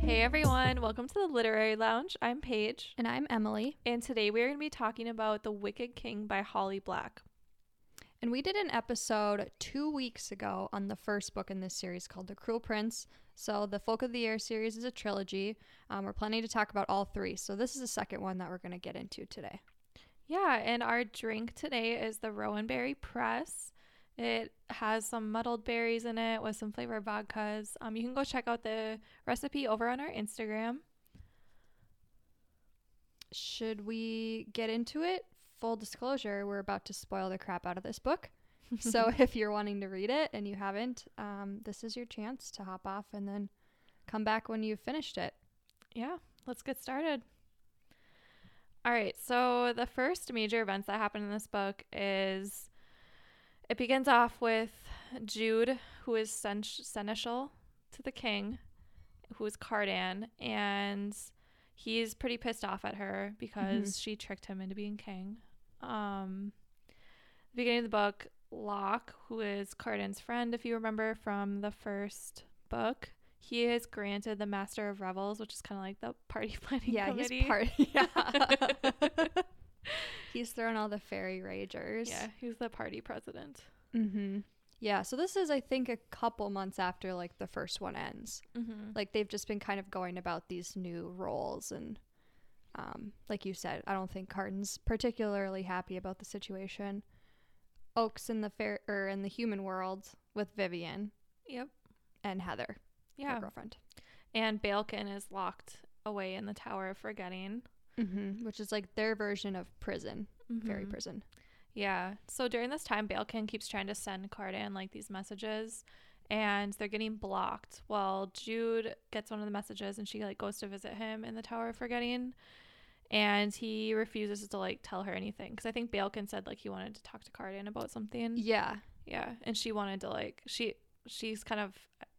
Hey everyone, welcome to the Literary Lounge. I'm Paige, And I'm Emily. and today we're going to be talking about The Wicked King by Holly Black. And we did an episode two weeks ago on the first book in this series called The Cruel Prince. So, the Folk of the Air series is a trilogy. Um, we're planning to talk about all three. So, this is the second one that we're going to get into today. Yeah, and our drink today is the Rowanberry Press. It has some muddled berries in it with some flavored vodkas. Um, you can go check out the recipe over on our Instagram. Should we get into it? Full disclosure, we're about to spoil the crap out of this book. so, if you're wanting to read it and you haven't, um, this is your chance to hop off and then come back when you've finished it. Yeah, let's get started. All right, so the first major events that happen in this book is it begins off with Jude, who is sen- seneschal to the king, who is Cardan, and he's pretty pissed off at her because she tricked him into being king. Um, the beginning of the book, Locke, who is Cardan's friend, if you remember from the first book, he is granted the Master of Revels, which is kind of like the party planning Yeah, committee. he's part. Yeah. he's thrown all the fairy ragers. yeah, he's the party president. Mm-hmm. Yeah. So this is, I think, a couple months after like the first one ends. Mm-hmm. Like they've just been kind of going about these new roles, and um, like you said, I don't think Cardan's particularly happy about the situation. Oak's in the fair or in the human world with Vivienne Yep. and Heather, her Yeah. girlfriend. And Balekin is locked away in the Tower of Forgetting. Mm-hmm. Which is like their version of prison, fairy Mhm. prison. Yeah. So during this time, Balekin keeps trying to send Cardan like these messages, and they're getting blocked. Well, Jude gets one of the messages, and she like goes to visit him in the Tower of Forgetting, and he refuses to like tell her anything because I think Balekin said like he wanted to talk to Cardan about something. Yeah. Yeah, and she wanted to like she she's kind of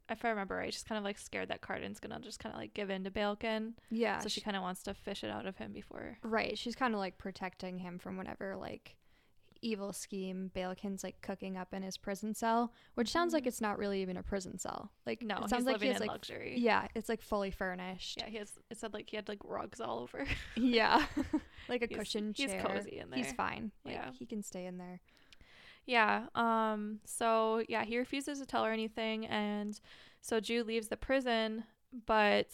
if I remember right, she's kind of like scared that Cardan's gonna just kind of like give in to Balekin, Yeah. so she kind of wants to fish it out of him before. Right. She's kind of like protecting him from whatever like evil scheme Balekin's like cooking up in his prison cell, which sounds like Mhm. it's not really even a prison cell. Like No, it he's sounds like living he has in like luxury. yeah, it's like fully furnished. Yeah, he has. It said like he had like rugs all over. Yeah. like a He's- cushion chair. he's cozy in there. He's fine. Like Yeah. he can stay in there. Yeah. Um. So yeah, he refuses to tell her anything, and so Jude leaves the prison, but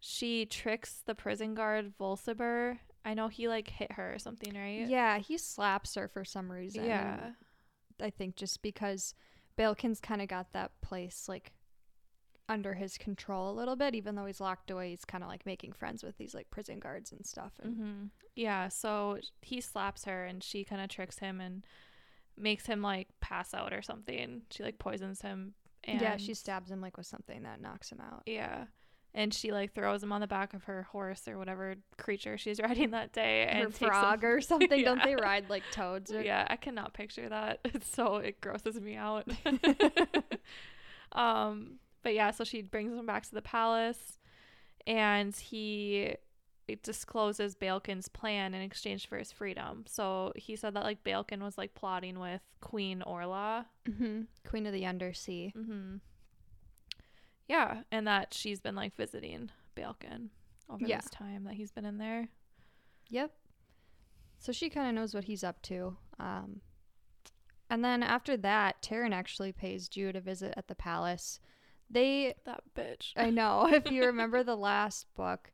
she tricks the prison guard Vulciber. I know he like hit her or something, right? Yeah, he slaps her for some reason. Yeah. I think just because Balekin's kind of got that place like under his control a little bit, even though he's locked away, he's kind of like making friends with these like prison guards and stuff. And Mm-hmm. Yeah, so he slaps her and she kind of tricks him and makes him like pass out or something. She like poisons him. And yeah, she stabs him like with something that knocks him out. Yeah. And she like throws him on the back of her horse or whatever creature she's riding that day. Or And frog or something. Don't they ride like toads? Or- Yeah, I cannot picture that. It's so it grosses me out. um, but yeah, so she brings him back to the palace, and he discloses Balekin's plan in exchange for his freedom. So he said that like Balekin was like plotting with Queen Orla. hmm Queen of the Undersea. Mm-hmm. Yeah, and that she's been like visiting Balekin over Yeah. this time that he's been in there. Yep. So she kind of knows what he's up to. Um, and then after that, Taryn actually pays Jude a visit at the palace. They, That bitch. I know, if you remember the last book,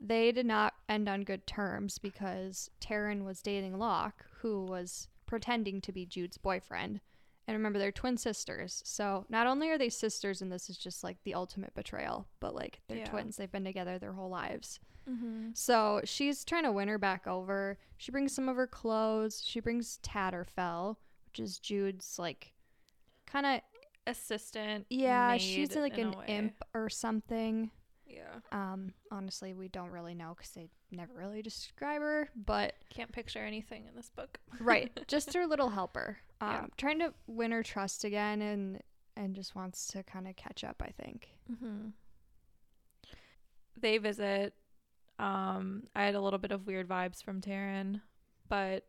they did not end on good terms because Taryn was dating Locke, who was pretending to be Jude's boyfriend. And remember, they're twin sisters. So not only are they sisters, and this is just like the ultimate betrayal, but like they're Yeah. twins. They've been together their whole lives. mm-hmm. So she's trying to win her back over. She brings some of her clothes. She brings Tatterfell, which is Jude's like kind of Assistant. yeah. She's like an imp or something. Yeah. Um, honestly, we don't really know because they never really describe her. But Can't picture anything in this book. right, just her little helper. Um, Yeah. trying to win her trust again, and and just wants to kind of catch up. I think. Mm-hmm. They visit. Um, I had a little bit of weird vibes from Taryn, but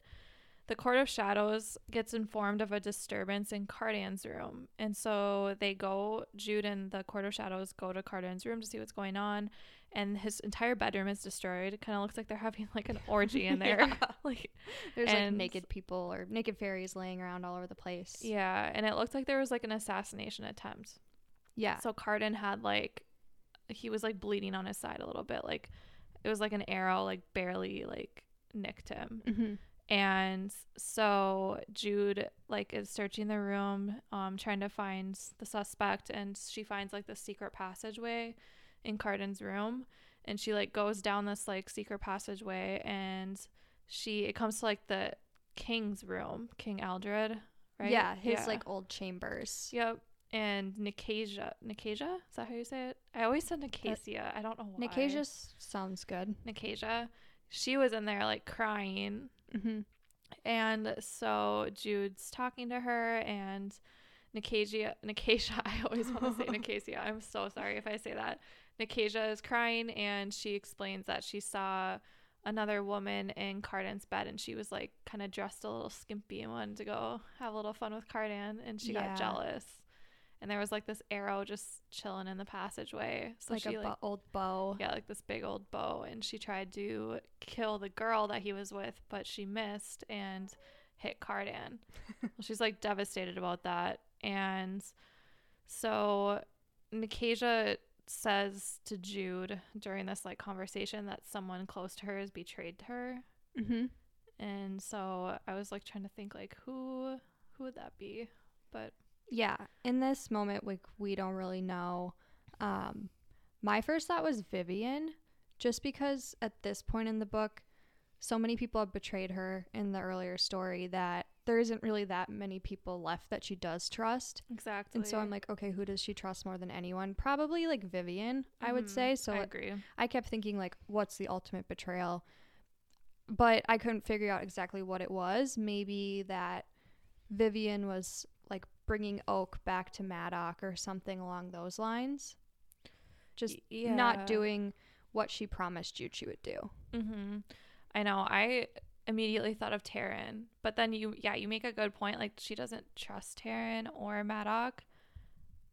the Court of Shadows gets informed of a disturbance in Cardan's room. And so they go, Jude and the Court of Shadows go to Cardan's room to see what's going on. And his entire bedroom is destroyed. It kind of looks like they're having like an orgy in there. Yeah. like, There's like naked people or naked fairies laying around all over the place. yeah. And it looked like there was like an assassination attempt. Yeah. So Cardan had like, he was like bleeding on his side a little bit. Like, it was like an arrow, like barely like nicked him. hmm and so jude like is searching the room um trying to find the suspect and she finds like the secret passageway in cardan's room. And she like goes down this like secret passageway and she it comes to like the king's room king eldred right? Yeah, his like old chambers. yep. And nicasia nicasia? Is that how you say it? I always said nicasia. I don't know why. Nicasia sounds good. nicasia. She was in there like crying hmm and so Jude's talking to her and Nicasia Nicasia I always want to say Nicasia. I'm so sorry if I say that. Nicasia is crying and she explains that she saw another woman in Cardan's bed and she was like kind of dressed a little skimpy and wanted to go have a little fun with Cardan and she Yeah. got jealous. And there was like this arrow just chilling in the passageway. So like she a like bo- old bow. yeah, like this big old bow, and she tried to kill the girl that he was with, but she missed and hit Cardan. well, she's like devastated about that, and so Nicasia says to Jude during this like conversation that someone close to her has betrayed her, hmm and so I was like trying to think like who who would that be, but Yeah. In this moment, like we don't really know. Um, my first thought was Vivienne, just because at this point in the book, so many people have betrayed her in the earlier story that there isn't really that many people left that she does trust. exactly. And so I'm like, okay, who does she trust more than anyone? Probably like Vivienne, I would say. So I agree. I, kept thinking like, what's the ultimate betrayal? But I couldn't figure out exactly what it was. Maybe that Vivienne was bringing Oak back to Madoc or something along those lines. Just Y- not doing what she promised Jude she would do. Mm-hmm. I know. I immediately thought of Taryn, but then you, yeah, you make a good point. Like she doesn't trust Taryn or Madoc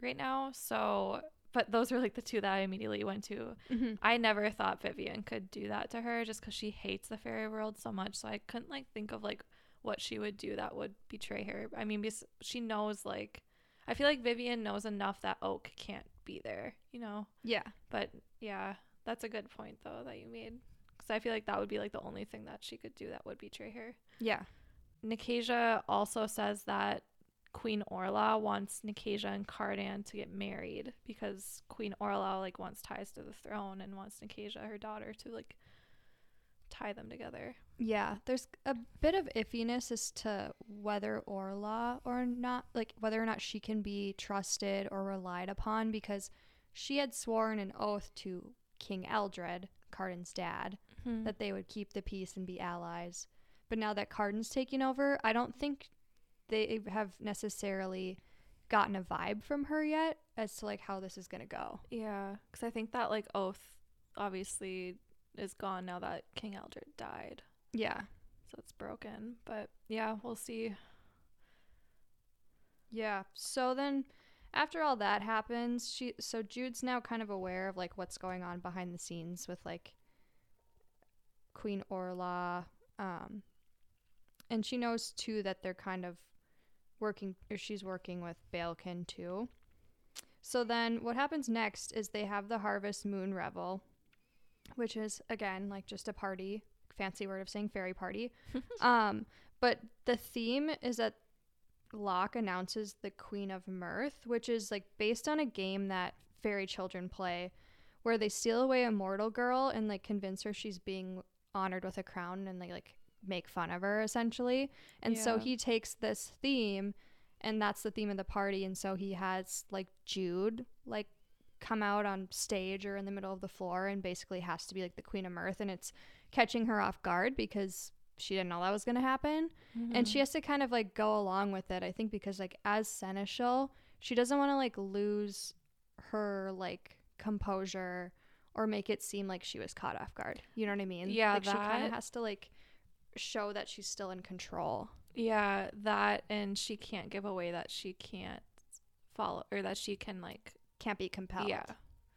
right now. So, but those were like the two that I immediately went to. Mm-hmm. I never thought Vivienne could do that to her just because she hates the fairy world so much. So I couldn't like think of like what she would do that would betray her. I mean, because she knows like, I feel like Vivienne knows enough that Oak can't be there, you know. Yeah. But yeah, that's a good point though that you made. Because I feel like that would be like the only thing that she could do that would betray her. Yeah. Nicasia also says that Queen Orla wants Nicasia and Cardan to get married because Queen Orla like wants ties to the throne and wants Nicasia, her daughter, to like tie them together. Yeah, there's a bit of iffiness as to whether Orla or not, like whether or not she can be trusted or relied upon because she had sworn an oath to King Eldred, Cardan's dad, Hmm. that they would keep the peace and be allies. But now that Cardan's taking over, I don't think they have necessarily gotten a vibe from her yet as to like how this is going to go. Yeah, because I think that like oath obviously is gone now that King Eldred died. Yeah. So it's broken. But yeah, we'll see. Yeah. So then after all that happens, she so Jude's now kind of aware of like what's going on behind the scenes with like Queen Orla um and she knows too that they're kind of working or she's working with Balekin too. So then what happens next is they have the Harvest Moon Revel, which is again like just a party, fancy word of saying fairy party. um but the theme is that Locke announces the Queen of Mirth, which is like based on a game that fairy children play where they steal away a mortal girl and like convince her she's being honored with a crown and they like make fun of her essentially. And so he takes this theme and that's the theme of the party and so he has like Jude like come out on stage or in the middle of the floor and basically has to be like the Queen of Mirth and it's catching her off guard because she didn't know that was going to happen. And she mm-hmm. has to kind of like go along with it i think because like as seneschal she doesn't want to like lose her like composure or make it seem like she was caught off guard. You know what i mean? Yeah, like she kind of has to like show that she's still in control. Yeah, that and she can't give away that she can't follow or that she can like Can't be compelled. yeah.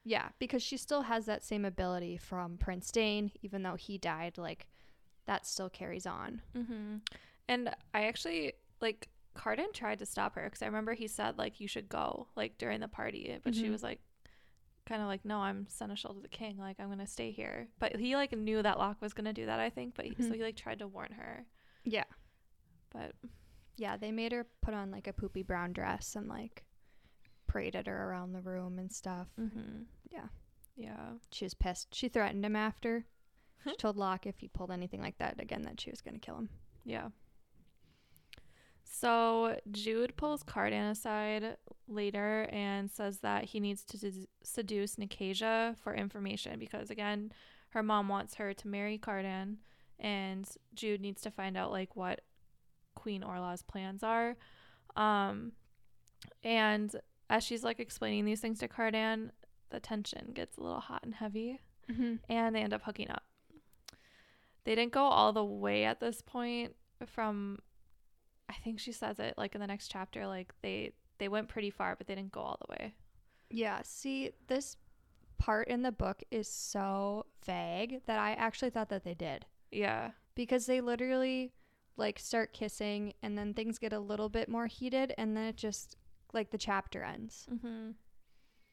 Yeah, because she still has that same ability from Prince Dain, even though he died, like that still carries on. Mm-hmm. And I actually like Cardan tried to stop her because I remember he said like you should go like during the party, but she Mhm. was like kind of like no, I'm seneschal to the king, like I'm gonna stay here. But he like knew that Locke was gonna do that, I think. But he, so Mhm. he like tried to warn her, Yeah. but Yeah, they made her put on like a poopy brown dress and like paraded her around the room and stuff. mm-hmm. Yeah. yeah, She was pissed. She threatened him after. She told Locke if he pulled anything like that again that she was going to kill him. yeah. So Jude pulls Cardan aside later and says that he needs to s- seduce Nicasia for information because again, her mom wants her to marry Cardan, and Jude needs to find out like what Queen Orla's plans are. Um, and as she's like explaining these things to Cardan, the tension gets a little hot and heavy Mm-hmm. and they end up hooking up. They didn't go all the way at this point from I think she says it like in the next chapter like they they went pretty far but they didn't go all the way. Yeah, see, this part in the book is so vague that I actually thought that they did. Yeah. Because they literally like start kissing and then things get a little bit more heated and then it just like the chapter ends. Mhm.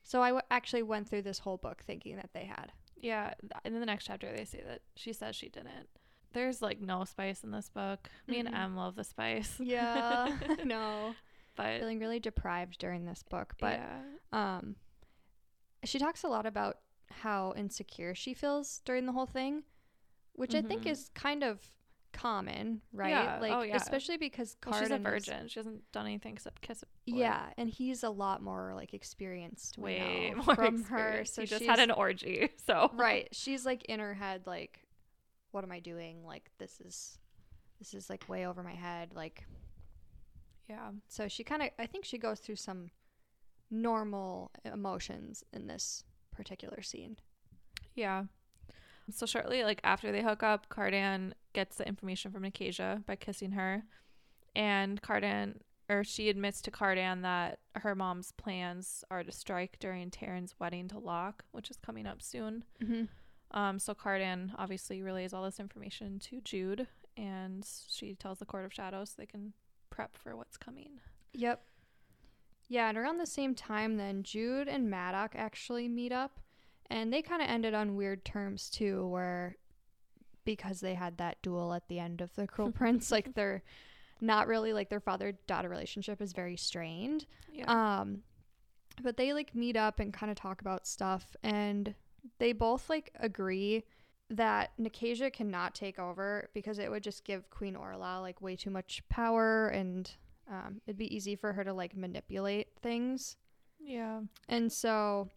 So I w- actually went through this whole book thinking that they had. Yeah, th- in the next chapter they say that she says she didn't. There's like no spice in this book. Me Mhm. and Em love the spice. Yeah, no. but Feeling really deprived during this book, but yeah. um she talks a lot about how insecure she feels during the whole thing, which I think Mhm. is kind of common, right? Yeah, Like oh, yeah. especially because Well, she's a virgin. She hasn't done anything except kiss. Yeah, and he's a lot more like experienced way know, more from her. So he just had an orgy. So right. She's like in her head, like, what am I doing? Like this is this is like way over my head. Like yeah. so she kind of I think she goes through some normal emotions in this particular scene. Yeah. So shortly, like after they hook up, Cardan gets the information from Nicasia by kissing her, and Cardan or she admits to Cardan that her mom's plans are to strike during Taryn's wedding to Locke, which is coming up soon. Mm-hmm. Um, so Cardan obviously relays all this information to Jude, and she tells the Court of Shadows so they can prep for what's coming. Yep. Yeah, and around the same time, then Jude and Maddox actually meet up, and they kind of ended on weird terms too, where because they had that duel at the end of the Cruel Prince, like they're not really like their father daughter relationship is very strained. Yeah. Um, but they like meet up and kind of talk about stuff, and they both like agree that Nicasia cannot take over because it would just give Queen Orla like way too much power and um, it'd be easy for her to like manipulate things. yeah. And so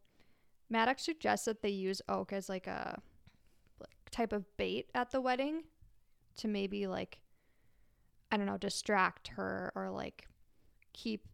Maddox suggests that they use Oak as like a like, type of bait at the wedding to maybe like I don't know, distract her or like keep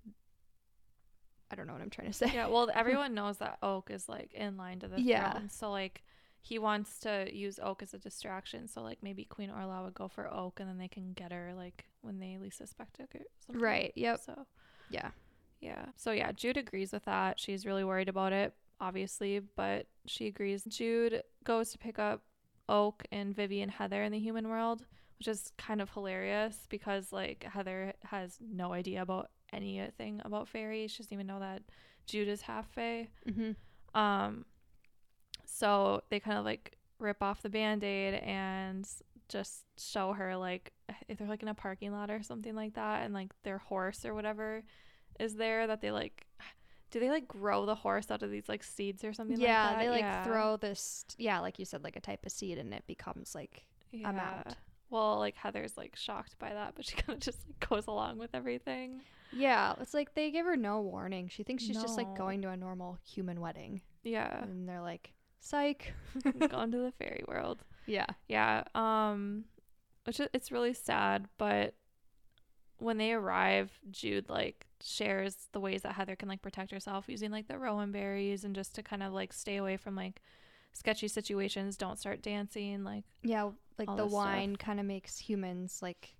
I don't know what I'm trying to say. Yeah, well, everyone knows that Oak is like in line to the Yeah. throne. So like he wants to use Oak as a distraction. So like maybe Queen Orla would go for Oak and then they can get her like when they least suspect it or something. Right. Yep. So Yeah. yeah. So yeah, Jude agrees with that. She's really worried about it, obviously, but she agrees. Jude goes to pick up Oak and Vivi and Heather in the human world, which is kind of hilarious because like Heather has no idea about anything about fairies. She doesn't even know that Jude is half fae. Mm-hmm. Um, so they kind of like rip off the band aid and just show her like if they're like in a parking lot or something like that, and like their horse or whatever is there that they like. Do they like grow the horse out of these like seeds or something Yeah, like that? they like Yeah. throw this yeah, like you said, like a type of seed and it becomes like yeah. mount. Well, like Heather's like shocked by that, but she kind of just like goes along with everything. Yeah, it's like they give her no warning. She thinks she's just like going to a normal human wedding. Yeah, And they're like, psych. gone to the fairy world. Yeah. Yeah. Um which it's really sad, but when they arrive, Jude like shares the ways that Heather can like protect herself using like the rowan berries and just to kind of like stay away from like sketchy situations, don't start dancing, like Yeah, like the wine kind of makes humans like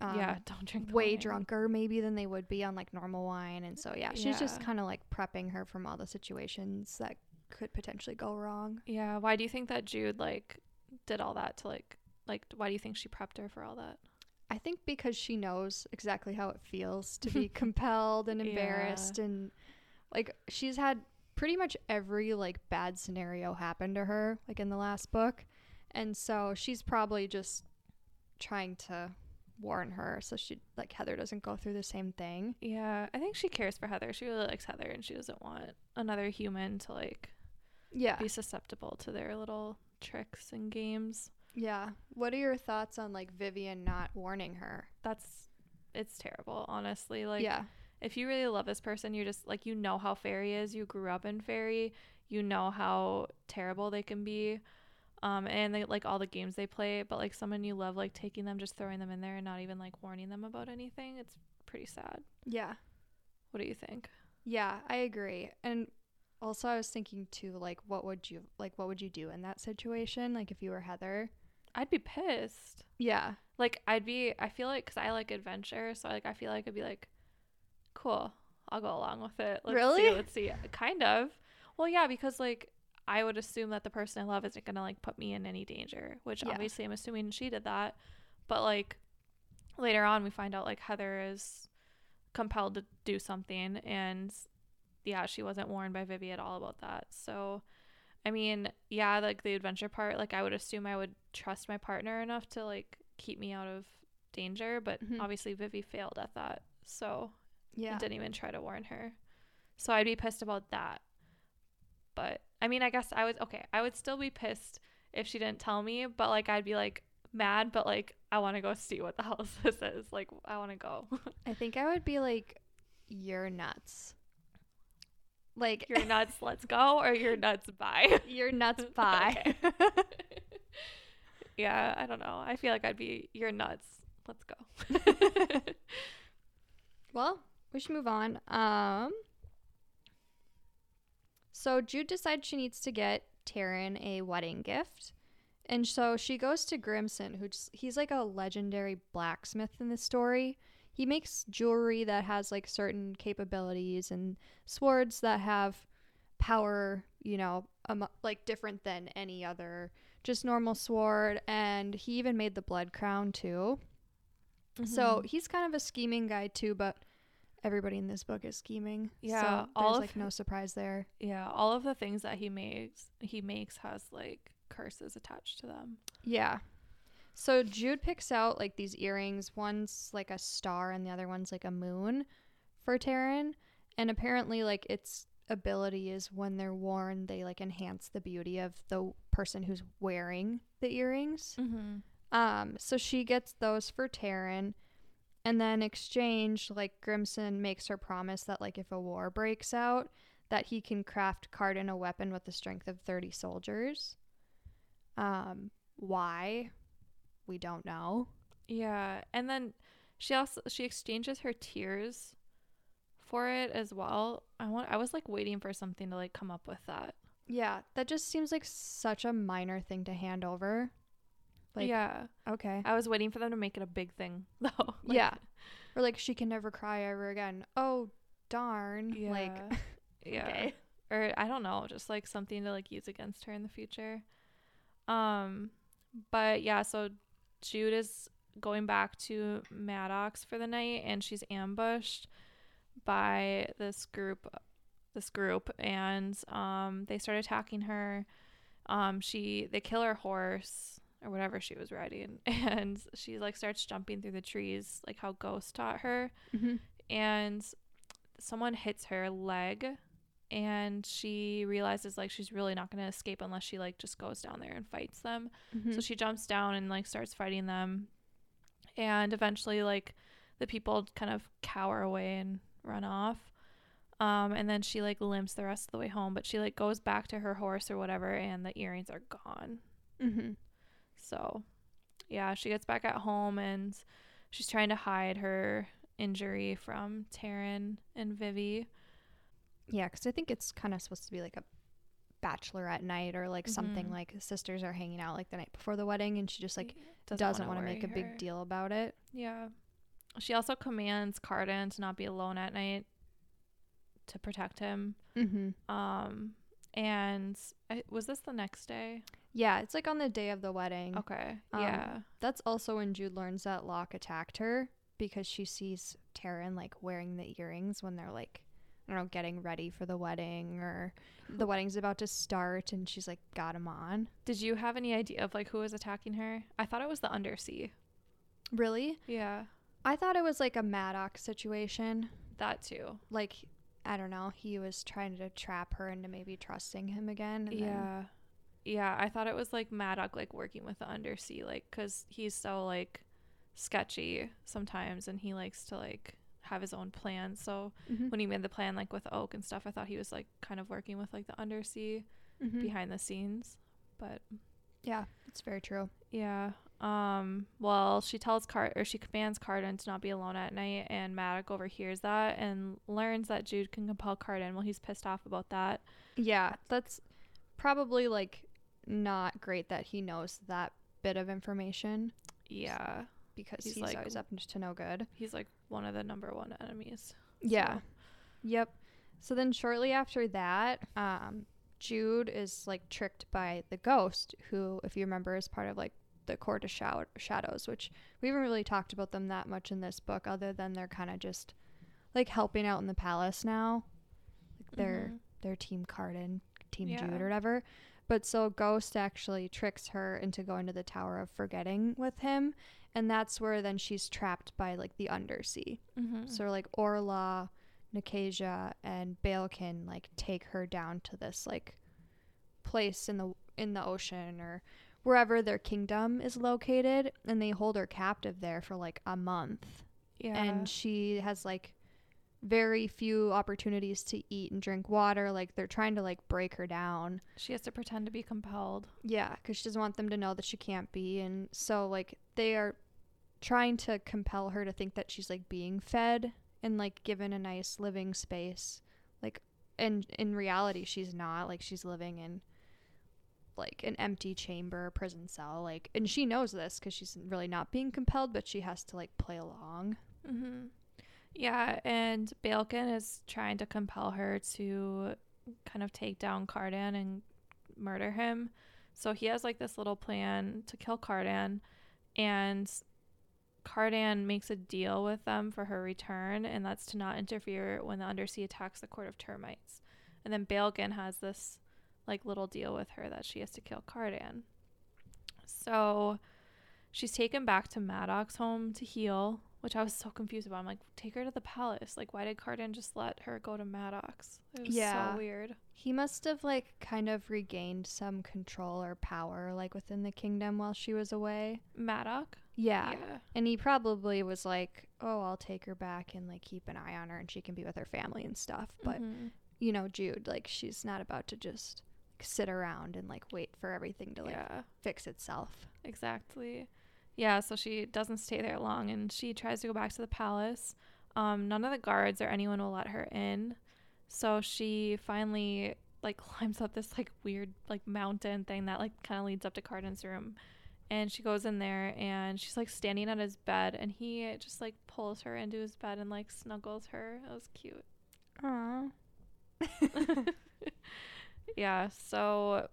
um, yeah, don't drink the way wine. drunker maybe than they would be on like normal wine and so yeah she's just kind of like prepping her from all the situations that could potentially go wrong Yeah, why do you think that Jude like did all that to like like why do you think she prepped her for all that? I think because she knows exactly how it feels to be compelled and Yeah. embarrassed and like she's had pretty much every like bad scenario happen to her like in the last book and so she's probably just trying to warn her so she like heather doesn't go through the same thing Yeah, I think she cares for Heather. She really likes Heather and she doesn't want another human to like yeah be susceptible to their little tricks and games. Yeah what are your thoughts on like vivienne not warning her That's it's terrible, honestly. Like yeah if you really love this person, you're just like you know how fairy is. You grew up in fairy. You know how terrible they can be. Um, and they like all the games they play, but like someone you love, like taking them, just throwing them in there and not even like warning them about anything. It's pretty sad. yeah What do you think? Yeah, I agree. And also I was thinking too like what would you like what would you do in that situation like if you were Heather? I'd be pissed. Yeah. Like I'd be. I feel like because I like adventure, so like I feel like I'd be like, cool. I'll go along with it. Let's Really? See, let's see. Kind of. Well, yeah, because like I would assume that the person I love isn't gonna like put me in any danger, which Yeah. obviously I'm assuming she did that. But like later on, we find out like Heather is compelled to do something, and yeah, she wasn't warned by Vivi at all about that. So. I mean, yeah, like the adventure part, like I would assume I would trust my partner enough to like keep me out of danger, but Mhm. obviously Vivi failed at that. So Yeah. I didn't even try to warn her. So I'd be pissed about that. But I mean, I guess I was okay. I would still be pissed if she didn't tell me, but like I'd be like mad, but like I want to go see what the hell this is. Like I want to go. I think I would be like you're nuts. Like you're nuts, let's go, or you're nuts, bye. you're nuts bye. Yeah, I don't know. I feel like I'd be you're nuts. Let's go. Well, we should move on. Um So Jude decides she needs to get Taryn a wedding gift. And so she goes to Grimsen, who's he's like a legendary blacksmith in the story. He makes jewelry that has like certain capabilities and swords that have power, you know, um, like different than any other just normal sword. And he even made the blood crown too. So Mhm. he's kind of a scheming guy too, but everybody in this book is scheming. Yeah, so all like no surprise there. Yeah, all of the things that he makes, he makes has like curses attached to them. Yeah. So Jude picks out like these earrings. One's like a star and the other one's like a moon for Taryn. And apparently like its ability is when they're worn, they like enhance the beauty of the person who's wearing the earrings. Mm-hmm. Um, so she gets those for Taryn. And then exchange, like Grimsen makes her promise that like if a war breaks out, that he can craft Cardan a weapon with the strength of 30 soldiers. Um, why? We don't know. Yeah, and then she also she exchanges her tears for it as well. I want I was like waiting for something to like come up with that. Yeah, that just seems like such a minor thing to hand over. Like, yeah, okay. I was waiting for them to make it a big thing though. Like, yeah. Or like she can never cry ever again. Oh, darn. yeah, Like, yeah. okay. or I don't know, just like something to like use against her in the future. Um, but yeah, so Jude is going back to Maddox for the night, and she's ambushed by this group, this group, and um, they start attacking her. Um, she they kill her horse or whatever she was riding, and she like starts jumping through the trees, like how Ghost taught her hmm and someone hits her leg and she realizes like she's really not going to escape unless she like just goes down there and fights them. Mm-hmm. so she jumps down and like starts fighting them. And eventually like the people kind of cower away and run off. Um and then she like limps the rest of the way home but she like goes back to her horse or whatever and the earrings are gone. Hmm so yeah she gets back at home and she's trying to hide her injury from Taryn and Vivi Yeah, because I think it's kind of supposed to be like a bachelorette night or like something Mhm. like sisters are hanging out like the night before the wedding and she just like doesn't, doesn't want to make a big deal about it. Yeah. She also commands Cardan to not be alone at night to protect him. Mm-hmm. Um, and I, was this the next day? Yeah, it's like on the day of the wedding. Okay. Um, yeah. That's also when Jude learns that Locke attacked her because she sees Taryn like wearing the earrings when they're like, I don't know, getting ready for the wedding or the wedding's about to start and she's like got him on. Did you have any idea of like who was attacking her? I thought it was the undersea. Really? Yeah. I thought it was like a Maddox situation. That too. Like, I don't know, he was trying to trap her into maybe trusting him again. and then- Yeah. Yeah, I thought it was like Maddox like working with the undersea like cuz he's so like sketchy sometimes and he likes to like have his own plan. So Mhm. when he made the plan like with Oak and stuff, I thought he was like kind of working with like the undersea Mhm. behind the scenes. But Yeah, it's very true. yeah. Um well, she tells Card or she commands Cardan to not be alone at night and Madoc overhears that and learns that Jude can compel Cardan. Well, he's pissed off about that. Yeah, that's probably like not great that he knows that bit of information Yeah. because He's he's, like- always up to no good. He's like one of the number one enemies. Yeah. So- Yep. So then shortly after that, um, Jude is like tricked by the ghost, who, if you remember, is part of like the court of shadows, which we haven't really talked about them that much in this book, other than they're kind of just like helping out in the palace now. Like they're Mhm. they're Team Cardan, Team Yeah. Jude, or whatever. But so Ghost actually tricks her into going to the Tower of Forgetting with him, and that's where then she's trapped by like the Undersea. Mhm. So like Orla, Nicasia, and Balekin like take her down to this like place in the in the ocean or wherever their kingdom is located, and they hold her captive there for like a month. yeah. And she has like very few opportunities to eat and drink water. Like they're trying to like break her down. she has to pretend to be compelled. Yeah, because she doesn't want them to know that she can't be. And so, like, they are trying to compel her to think that she's, like, being fed and, like, given a nice living space. Like, and in reality, she's not. Like, she's living in, like, an empty chamber, prison cell. Like, and she knows this because she's really not being compelled, but she has to, like, play along. Mm-hmm. Yeah, and Balekin is trying to compel her to kind of take down Cardan and murder him. So he has like this little plan to kill Cardan, and Cardan makes a deal with them for her return, and that's to not interfere when the Undersea attacks the Court of Termites. And then Balekin has this like little deal with her that she has to kill Cardan. So she's taken back to Maddox's home to heal, which I was so confused about. I'm like, take her to the palace. Like, why did Cardan just let her go to Maddox? It was Yeah. so weird. He must have, like, kind of regained some control or power, like, within the kingdom while she was away. Maddox? Yeah. And he probably was like, "Oh, I'll take her back and like keep an eye on her and she can be with her family and stuff." But, Mhm. you know, Jude, like she's not about to just like, sit around and like wait for everything to like yeah, fix itself. exactly. Yeah, so she doesn't stay there long and she tries to go back to the palace. Um, none of the guards or anyone will let her in. So she finally like climbs up this like weird like mountain thing that like kind of leads up to Cardan's room. And she goes in there and she's like standing at his bed and he just like pulls her into his bed and like snuggles her. It was cute. Aww. yeah, so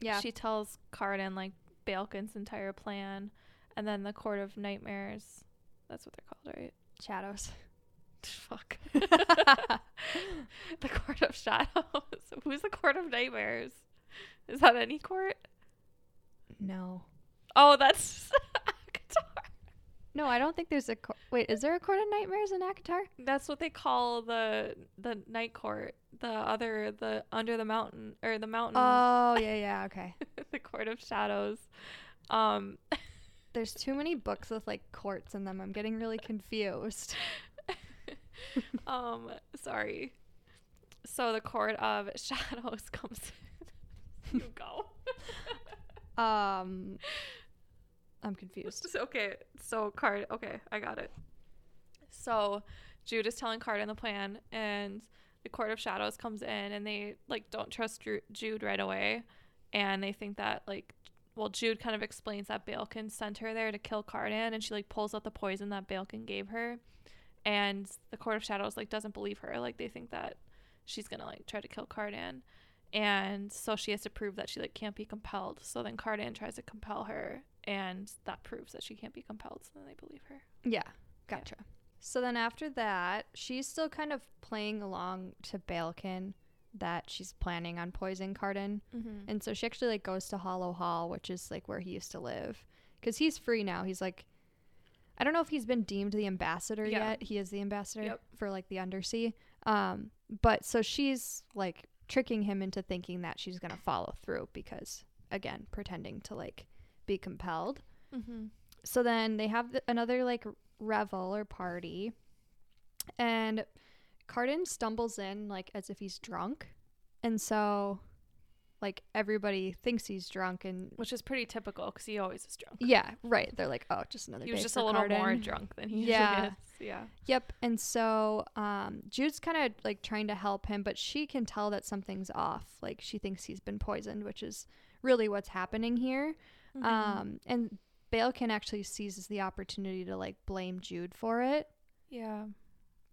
Yeah. she tells Cardan like Balekin's entire plan and then the Court of Nightmares. That's what they're called, right? Shadows. Fuck. the Court of Shadows. Who's the Court of Nightmares? Is that any court? no. Oh, that's ACOTAR. No, I don't think there's a co- wait. Is there a court of nightmares in ACOTAR? That's what they call the the night court. The other the under the mountain or the mountain Oh yeah, yeah. Okay. the Court of Shadows. Um There's too many books with like courts in them. I'm getting really confused. um sorry. So the Court of Shadows comes in. you go. Um, I'm confused. Okay, so Card. Okay, I got it. So Jude is telling Cardan the plan, and Court of Shadows comes in and they like don't trust Jude right away, and they think that like. Well, Jude kind of explains that Balekin sent her there to kill Cardan, and she like pulls out the poison that Balekin gave her, and the Court of Shadows like doesn't believe her. Like they think that she's gonna like try to kill Cardan, and so she has to prove that she like can't be compelled. So then Cardan tries to compel her, and that proves that she can't be compelled. So then they believe her. Yeah, gotcha. So then after that, she's still kind of playing along to Balekin that she's planning on poisoning Cardan. Mm-hmm. And so she actually like goes to Hollow Hall, which is like where he used to live, because he's free now. He's like, I don't know if he's been deemed the ambassador Yeah. yet. He is the ambassador Yep. for like the undersea. Um, but so she's like tricking him into thinking that she's gonna follow through because again, pretending to like be compelled. Mm-hmm. So then they have th- another like revel or party, and Cardan stumbles in like as if he's drunk, and so like everybody thinks he's drunk, and Which is pretty typical because he always is drunk. yeah, right. They're like, oh, just another. He was just a little more drunk than he Yeah. usually is. Yeah. Yep. And so um, Jude's kind of like trying to help him, but she can tell that something's off. Like she thinks he's been poisoned, which is really what's happening here. Mm-hmm. Um, and Balekin actually seizes the opportunity to like blame Jude for it. yeah.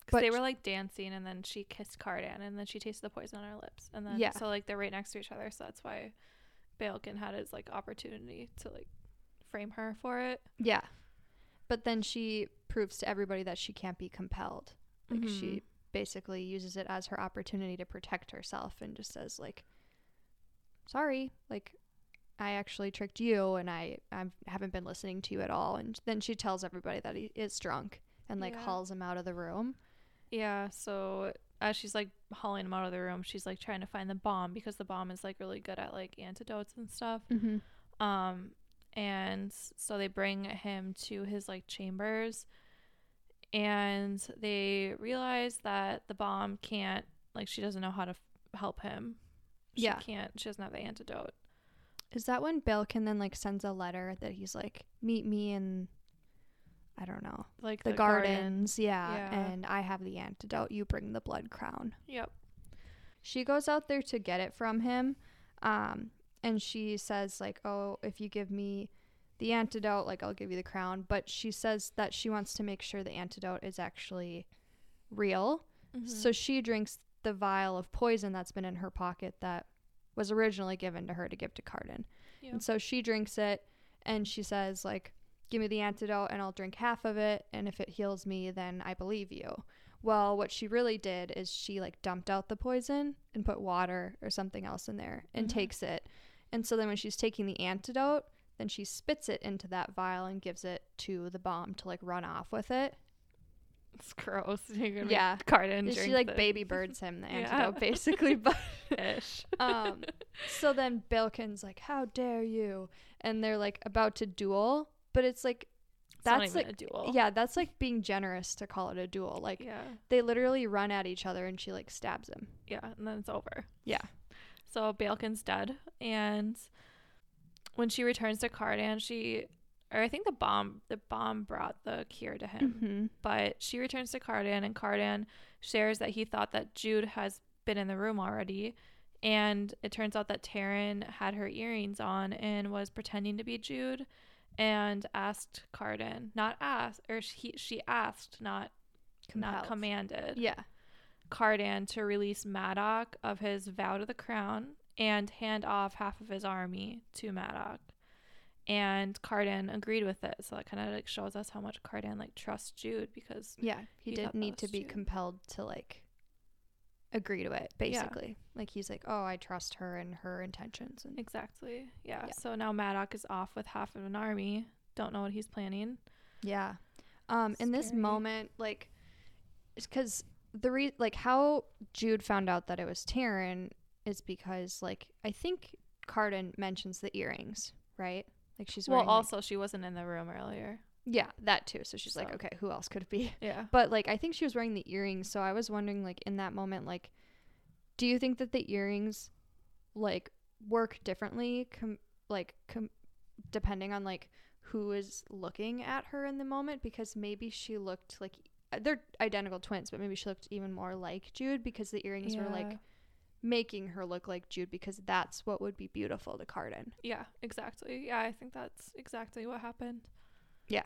Because but they were like dancing, and then she kissed Cardan, and then she tasted the poison on her lips, and then Yeah. so like they're right next to each other, so that's why Balekin had his like opportunity to like frame her for it. Yeah. But then she proves to everybody that she can't be compelled. Like Mhm. she basically uses it as her opportunity to protect herself and just says like sorry, like I actually tricked you and I I haven't been listening to you at all and then she tells everybody that he is drunk and like Yeah. hauls him out of the room. Yeah, so as she's like hauling him out of the room, she's like trying to find the bomb because the bomb is like really good at like antidotes and stuff. Mhm. Um and so they bring him to his like chambers and they realize that the bomb can't like she doesn't know how to f- help him. She Yeah. can't she doesn't have the antidote. Is that when Balekin then like sends a letter that he's like meet me in I don't know, Like the, garden. gardens, yeah, Yeah. and I have the antidote, you bring the blood crown. Yep. she goes out there to get it from him um, and she says like oh if you give me the antidote like i'll give you the crown but she says that she wants to make sure the antidote is actually real Mm-hmm. so she drinks the vial of poison that's been in her pocket that was originally given to her to give to Cardan. Yep. And so she drinks it and she says like give me the antidote and I'll drink half of it and if it heals me then I believe you. Well, what she really did is she like dumped out the poison and put water or something else in there and Mhm. takes it. And so then when she's taking the antidote, then she spits it into that vial and gives it to the bomb to like run off with it. It's gross. Yeah. And she like baby birds him the Yeah. antidote basically but ish. um so then Balekin's like how dare you and they're like about to duel but it's like It's that's like a duel. yeah that's like being generous to call it a duel like Yeah. they literally run at each other and she like stabs him Yeah, and then it's over. Yeah. So Balekin's dead, and when she returns to Cardan, she, or I think the bomb, the bomb brought the cure to him. mm-hmm. But she returns to Cardan, and Cardan shares that he thought that Jude has been in the room already, and it turns out that Taryn had her earrings on and was pretending to be Jude, and asked Cardan, not asked, or she she asked, not not commanded. yeah Cardan to release Maddox of his vow to the crown and hand off half of his army to Maddox. And Cardan agreed with it. So that kind of like shows us how much Cardan like trusts Jude because yeah he, He did need to be Jude. compelled to like agree to it basically. Yeah. like he's like oh I trust her and her intentions and exactly. Yeah. Yeah. So now Maddox is off with half of an army. Don't know what he's planning. Yeah. Um, in this moment, like, because the re like how Jude found out that it was Taryn is because like I think Cardan mentions the earrings, right? Like she's well, wearing, like- also she wasn't in the room earlier. yeah, that too. So she's like, okay, who else could it be? Yeah. But like I think she was wearing the earrings, so I was wondering like in that moment, like, do you think that the earrings like work differently, com- like com- depending on like who is looking at her in the moment? Because maybe she looked like they're identical twins, but maybe she looked even more like Jude because the earrings were like Yeah. Making her look like Jude because that's what would be beautiful to Cardan. Yeah, exactly. Yeah, I think that's exactly what happened. Yeah.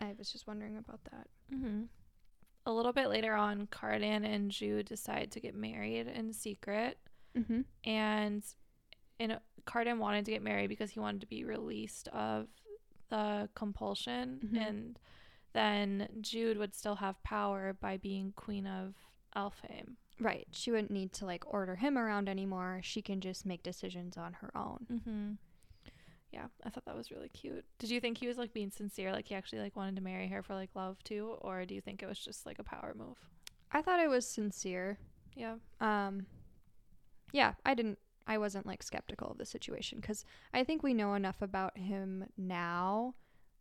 I was just wondering about that. Mm-hmm. A little bit later on, Cardan and Jude decide to get married in secret, Mm-hmm. and in Cardan wanted to get married because he wanted to be released of the compulsion, Mhm. and then Jude would still have power by being queen of Elfhame. Right. She wouldn't need to like order him around anymore. She can just make decisions on her own. Mm-hmm. Yeah, I thought that was really cute. Did you think he was like being sincere, like he actually like wanted to marry her for like love too, or do you think it was just like a power move? I thought it was sincere. Yeah. Um yeah, I didn't I wasn't like skeptical of the situation cuz I think we know enough about him now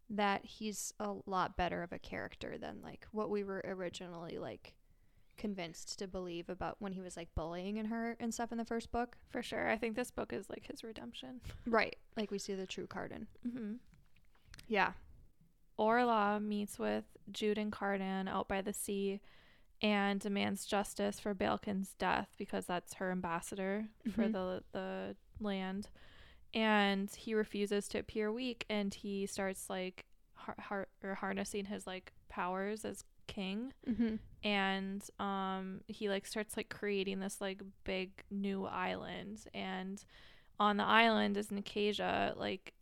that he's a lot better of a character than like what we were originally like convinced to believe about when he was like bullying and her and stuff in the first book. For sure. I think this book is like his redemption. Right. Like we see the true Cardan. Mm-hmm. Yeah. Orlagh meets with Jude and Cardan out by the sea and demands justice for Balekin's death because that's her ambassador for Mhm. the the land. And he refuses to appear weak and he starts like har- har- or harnessing his like powers as king Mhm. and um he like starts like creating this like big new island and on the island is Nicasia like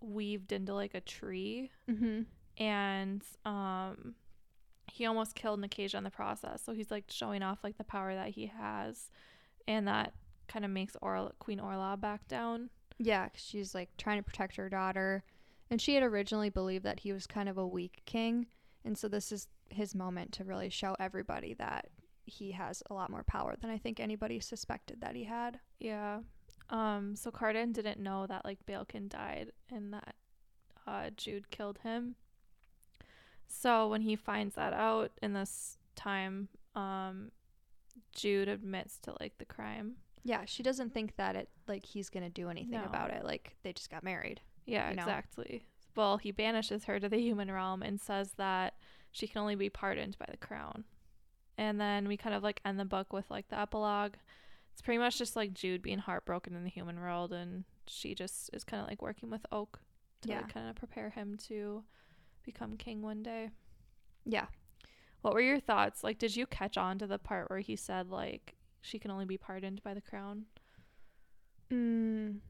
weaved into like a tree Mhm. and um he almost killed Nicasia in the process so he's like showing off like the power that he has and that kind of makes Orlagh, Queen Orlagh back down Yeah, 'cause she's like trying to protect her daughter. And she had originally believed that he was kind of a weak king. And so this is his moment to really show everybody that he has a lot more power than I think anybody suspected that he had. yeah um so Cardan didn't know that like Balekin died and that uh Jude killed him so when he finds that out in this time um Jude admits to like the crime Yeah, she doesn't think that it like he's gonna do anything No. about it. Like they just got married. Yeah, you know? exactly. Well, he banishes her to the human realm and says that she can only be pardoned by the crown. And then we kind of like end the book with like the epilogue. It's pretty much just like Jude being heartbroken in the human world and she just is kind of like working with Oak to Yeah. like kind of prepare him to become king one day. Yeah. What were your thoughts? Like did you catch on to the part where he said like she can only be pardoned by the crown? Mm,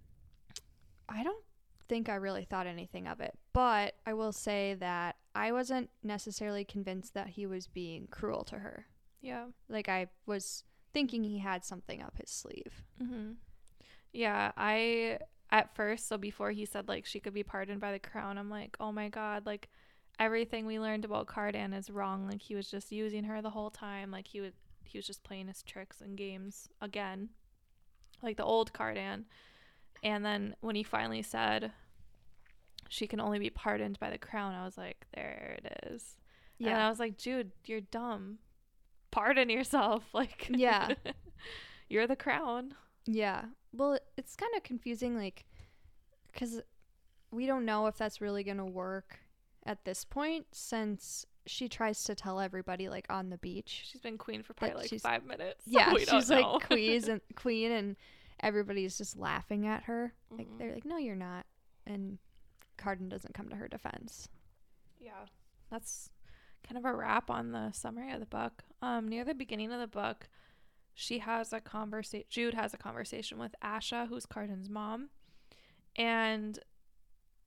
I don't think I really thought anything of it, but I will say that I wasn't necessarily convinced that he was being cruel to her. Yeah. Like I was thinking he had something up his sleeve. Mm-hmm. Yeah, I at first, so before he said like she could be pardoned by the crown, I'm like, oh my god, like everything we learned about Cardan is wrong. Like he was just using her the whole time. Like he was he was just playing his tricks and games again, like the old Cardan. And then when he finally said she can only be pardoned by the crown, I was like, there it is. And I was like, Jude, you're dumb. Pardon yourself. Like, Yeah. you're the crown. Yeah. Well, it's kind of confusing, like, because we don't know if that's really going to work at this point since she tries to tell everybody, like, on the beach. She's been queen for probably like five minutes. Yeah, we she's like know. queen and queen, and everybody's just laughing at her. Like Mhm. they're like, "No, you're not," and Cardan doesn't come to her defense. yeah, that's kind of a wrap on the summary of the book. Um, near the beginning of the book, she has a conversation. Jude has a conversation with Asha, who's Cardan's mom, and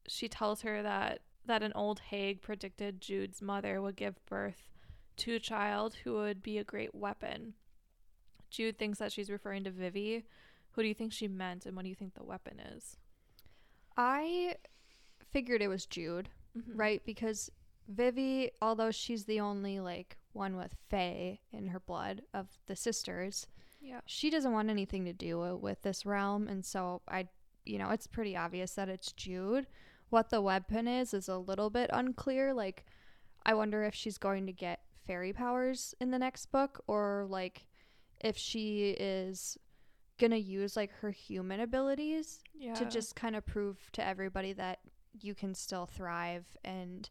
she tells her that that an old hag predicted Jude's mother would give birth to a child who would be a great weapon. Jude thinks that she's referring to Vivi. Who do you think she meant, and what do you think the weapon is? I figured it was Jude, Mm-hmm. right? Because Vivi, although she's the only like one with Fae in her blood of the sisters, Yeah. she doesn't want anything to do with this realm, and so I, you know, it's pretty obvious that it's Jude. What the weapon is is a little bit unclear. Like, I wonder if she's going to get fairy powers in the next book, or like if she is gonna use like her human abilities Yeah. to just kind of prove to everybody that you can still thrive and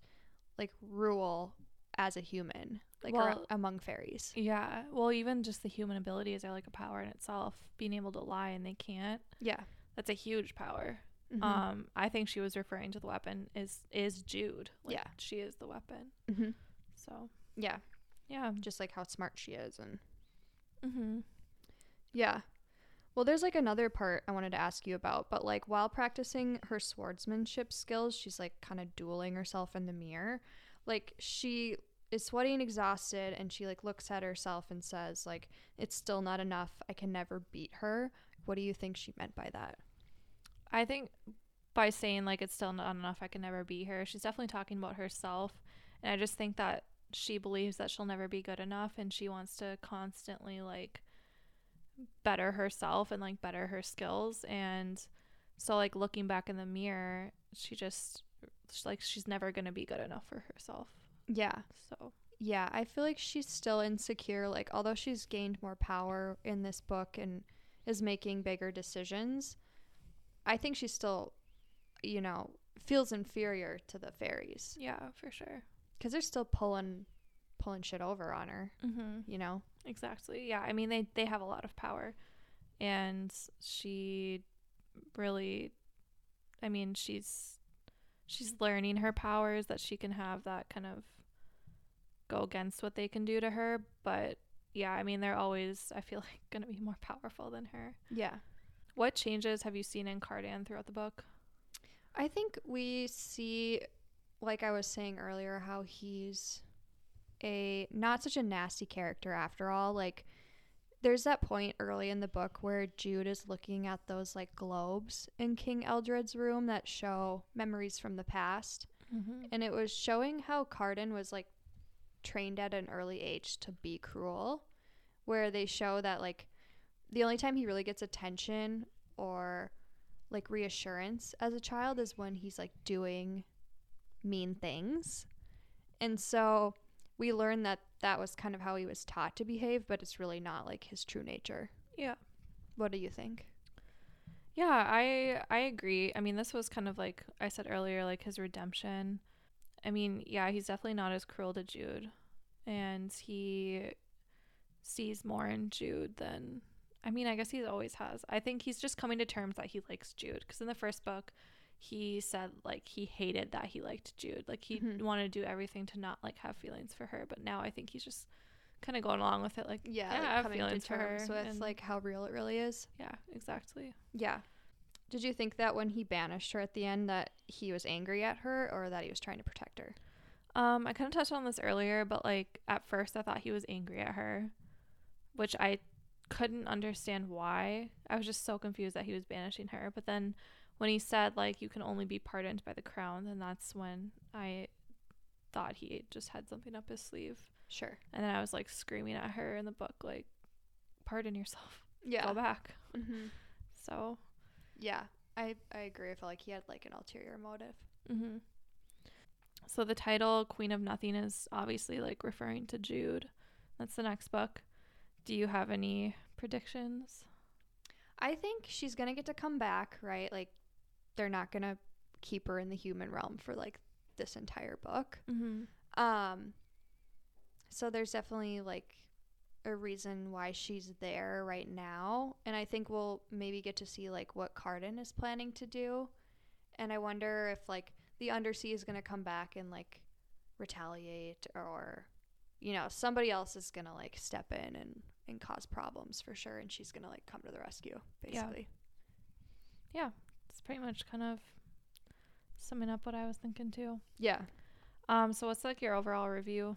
like rule as a human, like Well- among fairies. Yeah. Well, even just the human abilities are like a power in itself. Being able to lie and they can't. Yeah. That's a huge power. Mhm. Um, I think she was referring to the weapon is is Jude. Like, Yeah. She is the weapon. Mhm. So Yeah. yeah. Just like how smart she is and Mm-hmm. Yeah. Well, there's like another part I wanted to ask you about, but like while practicing her swordsmanship skills, she's like kind of dueling herself in the mirror. Like she is sweaty and exhausted and she like looks at herself and says like it's still not enough. I can never beat her. What do you think she meant by that? I think by saying like it's still not enough, I can never be her. She's definitely talking about herself, and I just think that she believes that she'll never be good enough, and she wants to constantly like better herself and like better her skills. And so like looking back in the mirror, she just she's like she's never gonna be good enough for herself. Yeah. So Yeah, I feel like she's still insecure. Like, although she's gained more power in this book and is making bigger decisions, I think she still, you know, feels inferior to the fairies yeah, for sure. because they're still pulling, pulling shit over on her. Mm-hmm. You know. Exactly. Yeah. I mean, they they have a lot of power, and she really, I mean, she's she's learning her powers that she can have that kind of go against what they can do to her. But yeah, I mean, they're always I feel like gonna be more powerful than her. Yeah. What changes have you seen in Cardan throughout the book? I think we see, like I was saying earlier, how he's a not such a nasty character after all. Like, there's that point early in the book where Jude is looking at those like globes in King Eldred's room that show memories from the past, Mm-hmm. and it was showing how Cardan was like trained at an early age to be cruel, where they show that like the only time he really gets attention or like reassurance as a child is when he's like doing mean things. And so we learn that that was kind of how he was taught to behave, but it's really not like his true nature. Yeah. What do you think? Yeah, I I agree. I mean, this was kind of like I said earlier, like his redemption. I mean, yeah, he's definitely not as cruel to Jude, and he sees more in Jude than. I mean, I guess he always has. I think he's just coming to terms that he likes Jude because in the first book, he said like he hated that he liked Jude. Like he Mhm. wanted to do everything to not like have feelings for her. But now I think he's just kind of going along with it. Like Yeah, Yeah, I have coming feelings to for her, terms with and- like how real it really is. yeah, exactly. Yeah. Did you think that when he banished her at the end that he was angry at her or that he was trying to protect her? Um, I kind of touched on this earlier, but like at first I thought he was angry at her, which I couldn't understand why. I was just so confused that he was banishing her. But then when he said like you can only be pardoned by the crown, then that's when I thought he just had something up his sleeve. Sure. And then I was like screaming at her in the book like pardon yourself. Yeah. Go back. Mm-hmm. So, Yeah. I, I agree. I felt like he had like an ulterior motive. mhm. So the title Queen of Nothing is obviously like referring to Jude. That's the next book. Do you have any predictions? I think she's gonna get to come back, right? Like they're not gonna keep her in the human realm for like this entire book. Mm-hmm. Um so there's definitely like a reason why she's there right now. And I think we'll maybe get to see like what Cardan is planning to do. And I wonder if like the undersea is gonna come back and like retaliate or you know, somebody else is gonna like step in and, and cause problems for sure and she's gonna like come to the rescue, basically. Yeah. basically. It's pretty much kind of summing up what I was thinking too. Yeah. Um, so what's like your overall review?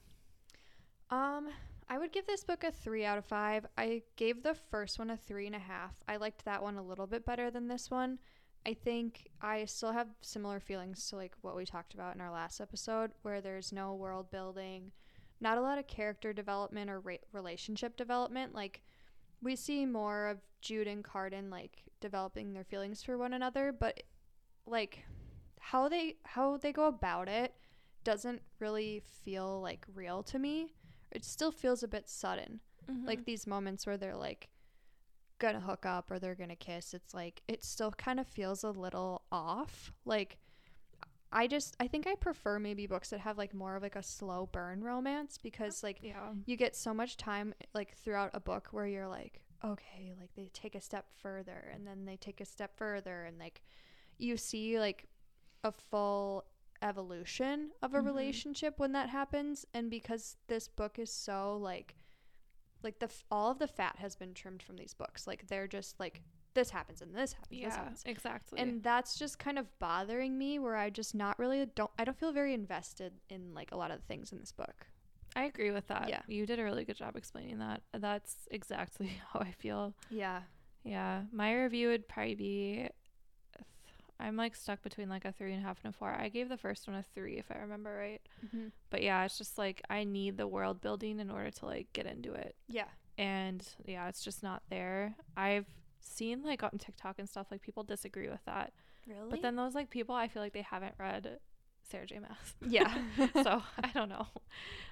Um, I would give this book a three out of five. I gave the first one a three and a half. I liked that one a little bit better than this one. I think I still have similar feelings to like what we talked about in our last episode, where there's no world building, not a lot of character development or ra- relationship development. Like we see more of Jude and Cardan like developing their feelings for one another, but like how they how they go about it doesn't really feel like real to me. It still feels a bit sudden. Mm-hmm. Like these moments where they're like gonna hook up or they're gonna kiss, it's like it still kind of feels a little off. Like I just I think I prefer maybe books that have like more of like a slow burn romance because like Yeah. you get so much time like throughout a book where you're like okay like they take a step further and then they take a step further and like you see like a full evolution of a Mhm. relationship when that happens and because this book is so like like the f- all of the fat has been trimmed from these books like they're just like this happens and this happens this Yeah, happens exactly. and that's just kind of bothering me where i just not really don't i don't feel very invested in like a lot of the things in this book I agree with that. Yeah. You did a really good job explaining that. That's exactly how I feel. yeah Yeah. My review would probably be I'm like stuck between like a three and a half and a four. I gave the first one a three if I remember right. mm-hmm. But yeah, it's just like I need the world building in order to like get into it. yeah And yeah, it's just not there. I've seen like on TikTok and stuff like people disagree with that. really But then those like people I feel like they haven't read Sarah J. Maas. yeah so I don't know.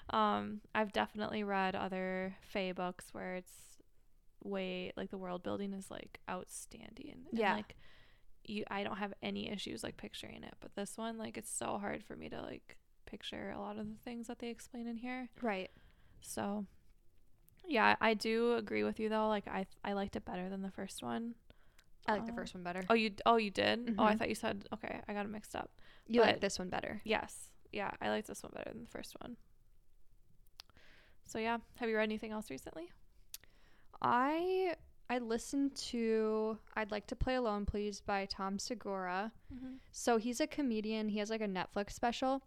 Um, I've definitely read other Fae books where it's way like the world building is like outstanding. And, Yeah. like you, I don't have any issues like picturing it, but this one like it's so hard for me to like picture a lot of the things that they explain in here. right So yeah, I do agree with you though. Like I I liked it better than the first one. i like the Uh, first one better Oh, you oh you did? Oh, I Mhm. thought you said okay. I got it mixed up. you like this one better Yes. Yeah, I liked this one better than the first one. So yeah, have you read anything else recently? i i listened to i'd like to play alone please by tom segura Mm-hmm. so he's a comedian he has like a netflix special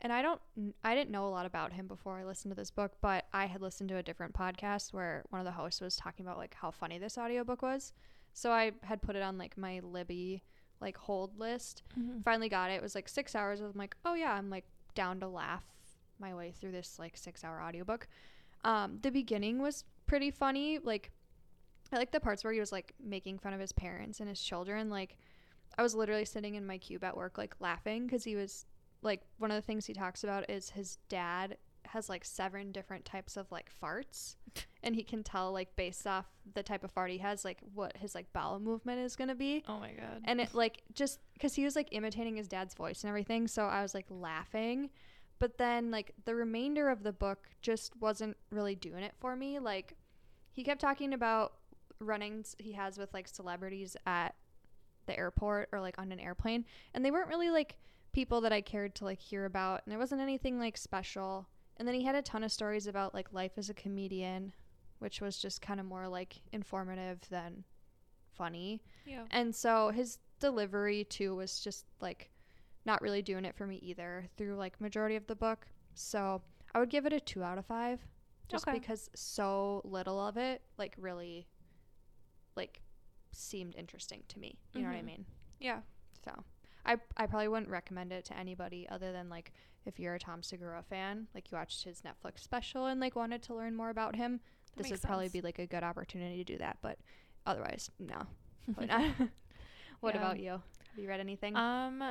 and i don't i didn't know a lot about him before i listened to this book but i had listened to a different podcast where one of the hosts was talking about like how funny this audiobook was. So i had put it on like my libby like hold list. Mm-hmm. finally got it. It was like six hours i'm like oh yeah i'm like down to laugh my way through this like six hour audiobook. Um the beginning was pretty funny. Like i like the parts where he was like making fun of his parents and his children. Like i was literally sitting in my cube at work like laughing because he was like one of the things he talks about is his dad has like seven different types of like farts. And he can tell like based off the type of fart he has like what his like bowel movement is going to be. Oh my god. and it like just because he was like imitating his dad's voice and everything so i was like laughing. But then like the remainder of the book just wasn't really doing it for me. Like he kept talking about run-ins he has with like celebrities at the airport or like on an airplane and they weren't really like people that i cared to like hear about and it wasn't anything like special and then he had a ton of stories about like life as a comedian which was just kind of more like informative than funny yeah. and so his delivery too was just like not really doing it for me either through like majority of the book. So I would give it a two out of five just Okay. because so little of it like really like seemed interesting to me. You know what I Mhm. mean? Yeah. So I I probably wouldn't recommend it to anybody other than like if you're a Tom Segura fan, like you watched his Netflix special and like wanted to learn more about him, That this would probably be like a good opportunity to do that. But otherwise, no. Not. what Yeah. about you? Have you read anything? Um,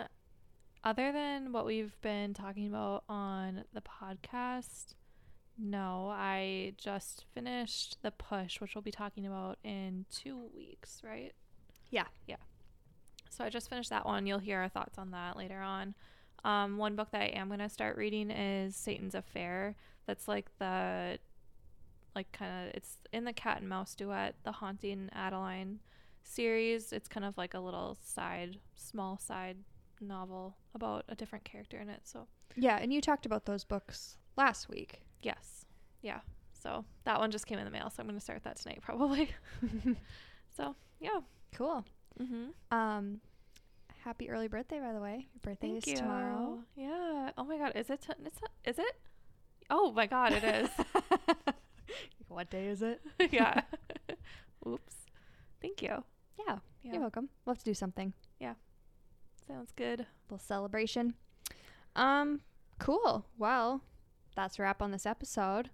other than what we've been talking about on the podcast, no, I just finished The Push, which we'll be talking about in two weeks, right? Yeah. Yeah. So I just finished that one. You'll hear our thoughts on that later on. Um, one book that I am going to start reading is Satan's Affair. That's like the, like, kind of, it's in the Cat and Mouse duet, the Haunting Adeline series. It's kind of like a little side, small side novel about a different character in it. So, yeah, and you talked about those books last week. yes. Yeah. So that one just came in the mail. So I'm going to start that tonight probably. so, yeah. cool. Mm-hmm. Um, happy early birthday, by the way. Your birthday Thank is you. tomorrow. Yeah. Oh my God. Is it? T- it's is it? Oh my God. It is. what day is it? yeah. Oops. Thank you. Yeah, Yeah. you're welcome. We'll have to do something. Yeah. Sounds good. little celebration. Um, cool. Well, that's a wrap on this episode.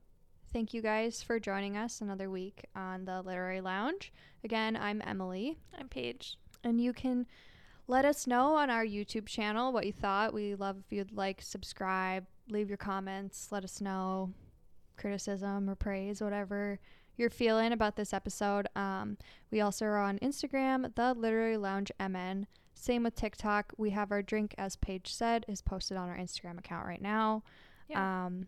Thank you guys for joining us another week on the Literary Lounge. Again, I'm Emily, I'm Paige. and you can let us know on our YouTube channel what you thought. We love if you'd like, subscribe, leave your comments, let us know criticism or praise, whatever you're feeling about this episode. Um, we also are on Instagram, the Literary Lounge MN. Same with TikTok. We have our drink, as Paige said, is posted on our Instagram account right now. Yeah. Um,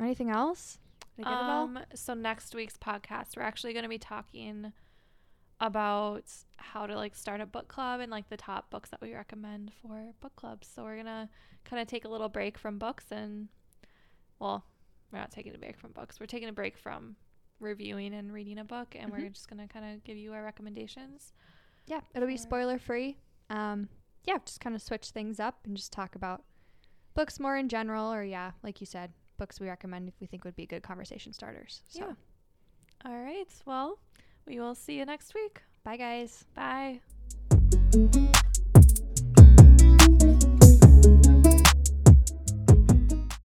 anything else? Did I get? Um, so next week's podcast, we're actually going to be talking about how to like start a book club and like the top books that we recommend for book clubs. So we're gonna kind of take a little break from books and, well, we're not taking a break from books. We're taking a break from reviewing and reading a book, and we're Mhm. just gonna kind of give you our recommendations. Yeah, it'll be spoiler free. Um, yeah, just kind of switch things up and just talk about books more in general, or yeah, like you said, books we recommend if we think would be good conversation starters. So, Yeah. All right. Well, we will see you next week. bye guys. Bye.